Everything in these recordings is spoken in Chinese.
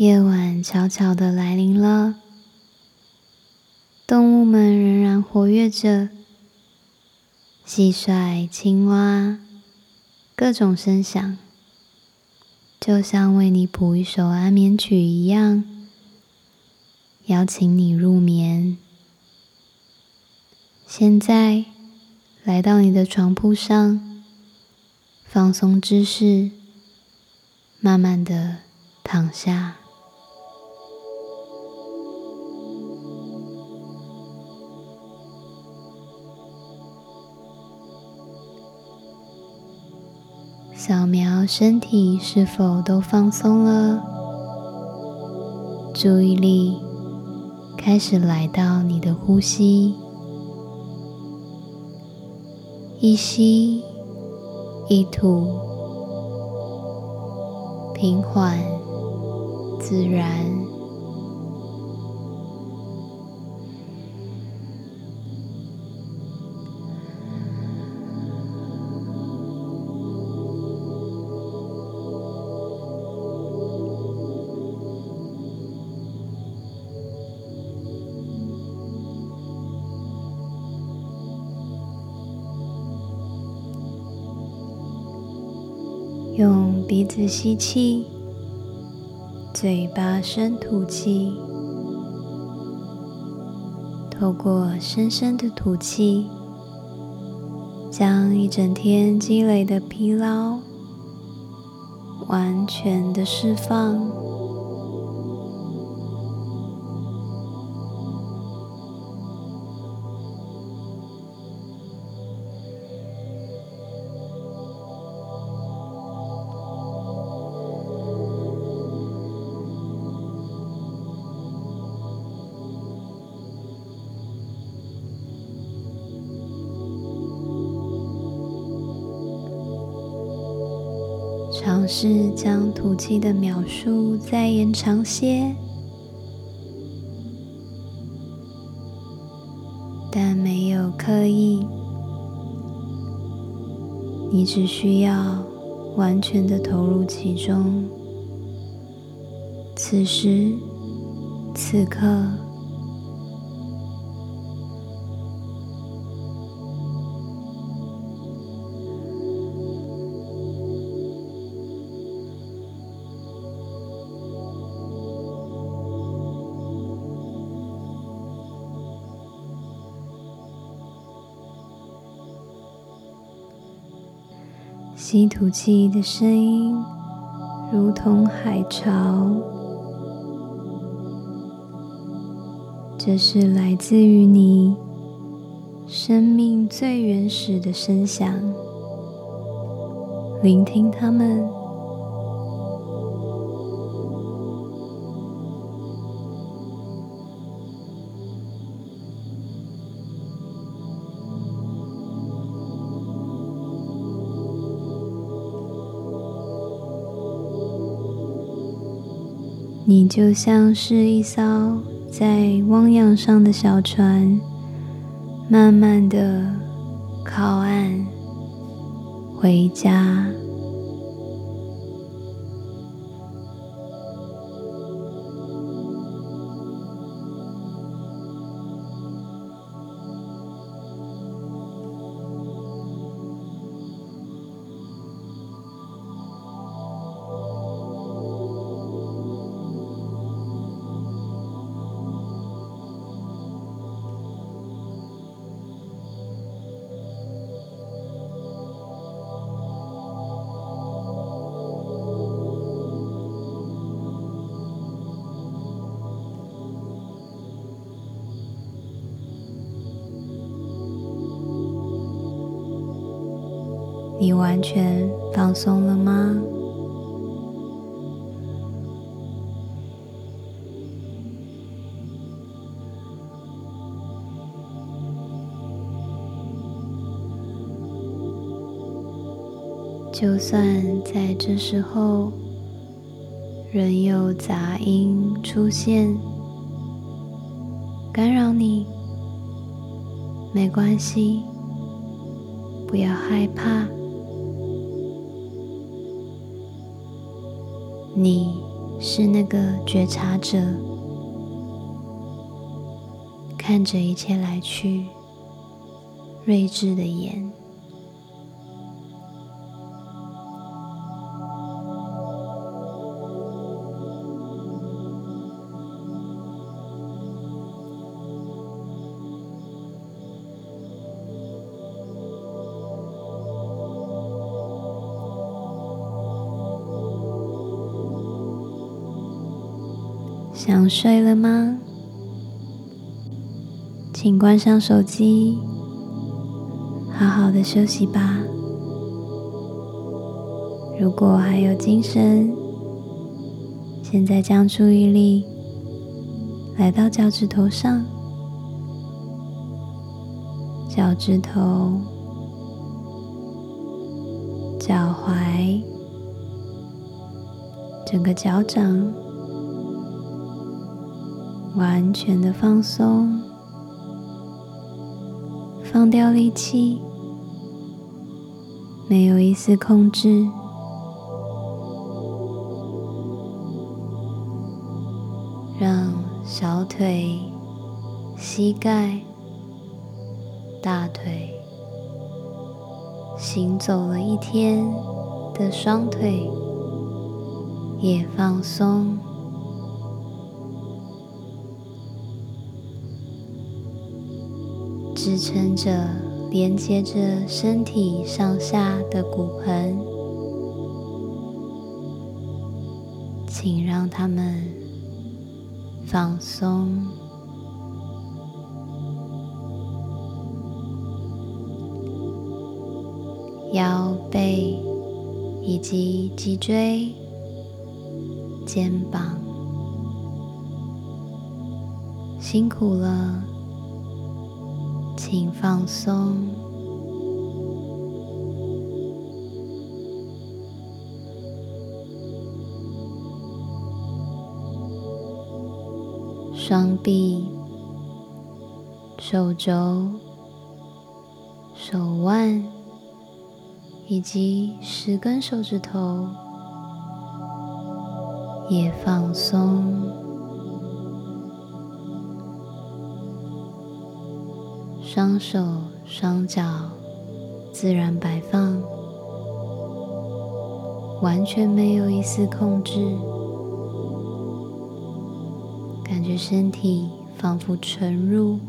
夜晚悄悄的来临了，动物们仍然活跃着，蟋蟀、青蛙，各种声响，就像为你谱一首安眠曲一样，邀请你入眠。现在，来到你的床铺上，放松姿势，慢慢的躺下。扫描身体是否都放松了，注意力开始来到你的呼吸，一吸一吐，平缓自然。用鼻子吸气，嘴巴深吐气。透过深深的吐气，将一整天积累的疲劳完全的释放。尝试将吐气的秒数再延长些，但没有刻意，你只需要完全的投入其中。此时此刻。吸吐气的声音，如同海潮，这是来自于你生命最原始的声响。聆听它们。你就像是一艘在汪洋上的小船，慢慢的靠岸，回家。你完全放松了吗？就算在这时候仍有杂音出现，干扰你，没关系，不要害怕。你是那个觉察者，看着一切来去，睿智的眼。想睡了吗？请关上手机，好好的休息吧。如果还有精神，现在将注意力来到脚趾头上，脚趾头、脚踝、整个脚掌。完全的放松，放掉力气，没有一丝控制，让小腿、膝盖、大腿，行走了一天的双腿也放松。支撑着、连接着身体上下的骨盆，请让它们放松。腰背以及脊椎、肩膀，辛苦了。请放松，双臂、手肘、手腕以及十根手指头也放松。双手双脚自然摆放，完全没有一丝控制，感觉身体仿佛沉入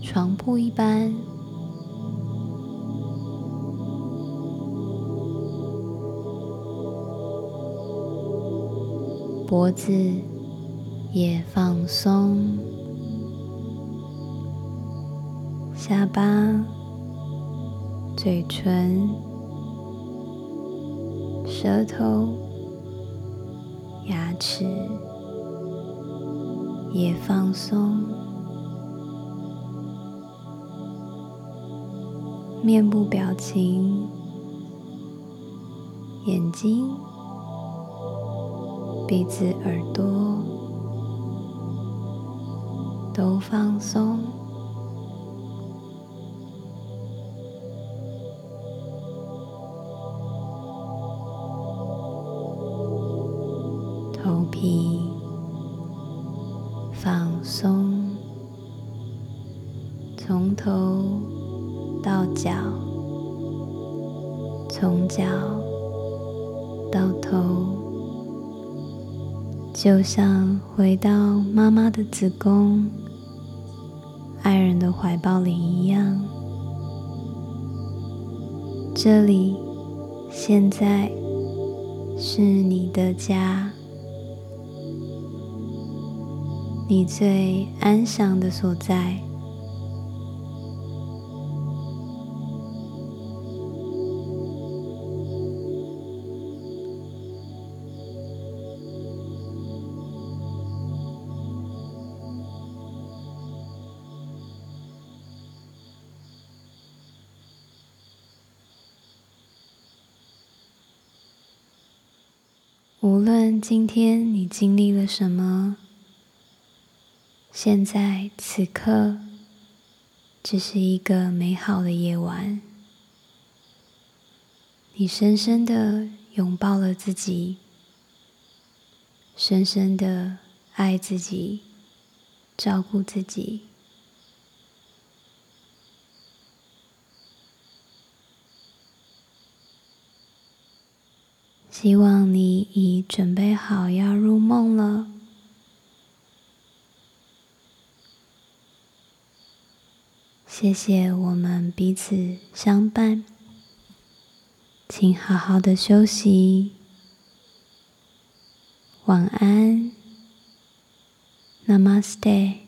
床铺一般，脖子也放松。下巴、嘴唇、舌头、牙齿也放松，面部表情、眼睛、鼻子、耳朵都放松。头皮放松，从头到脚，从脚到头，就像回到妈妈的子宫、爱人的怀抱里一样。这里现在是你的家。你最安详的所在。无论今天你经历了什么。现在此刻，只是一个美好的夜晚。你深深的拥抱了自己，深深的爱自己，照顾自己。希望你已准备好要入梦了。谢谢我们彼此相伴，请好好的休息。晚安，Namaste。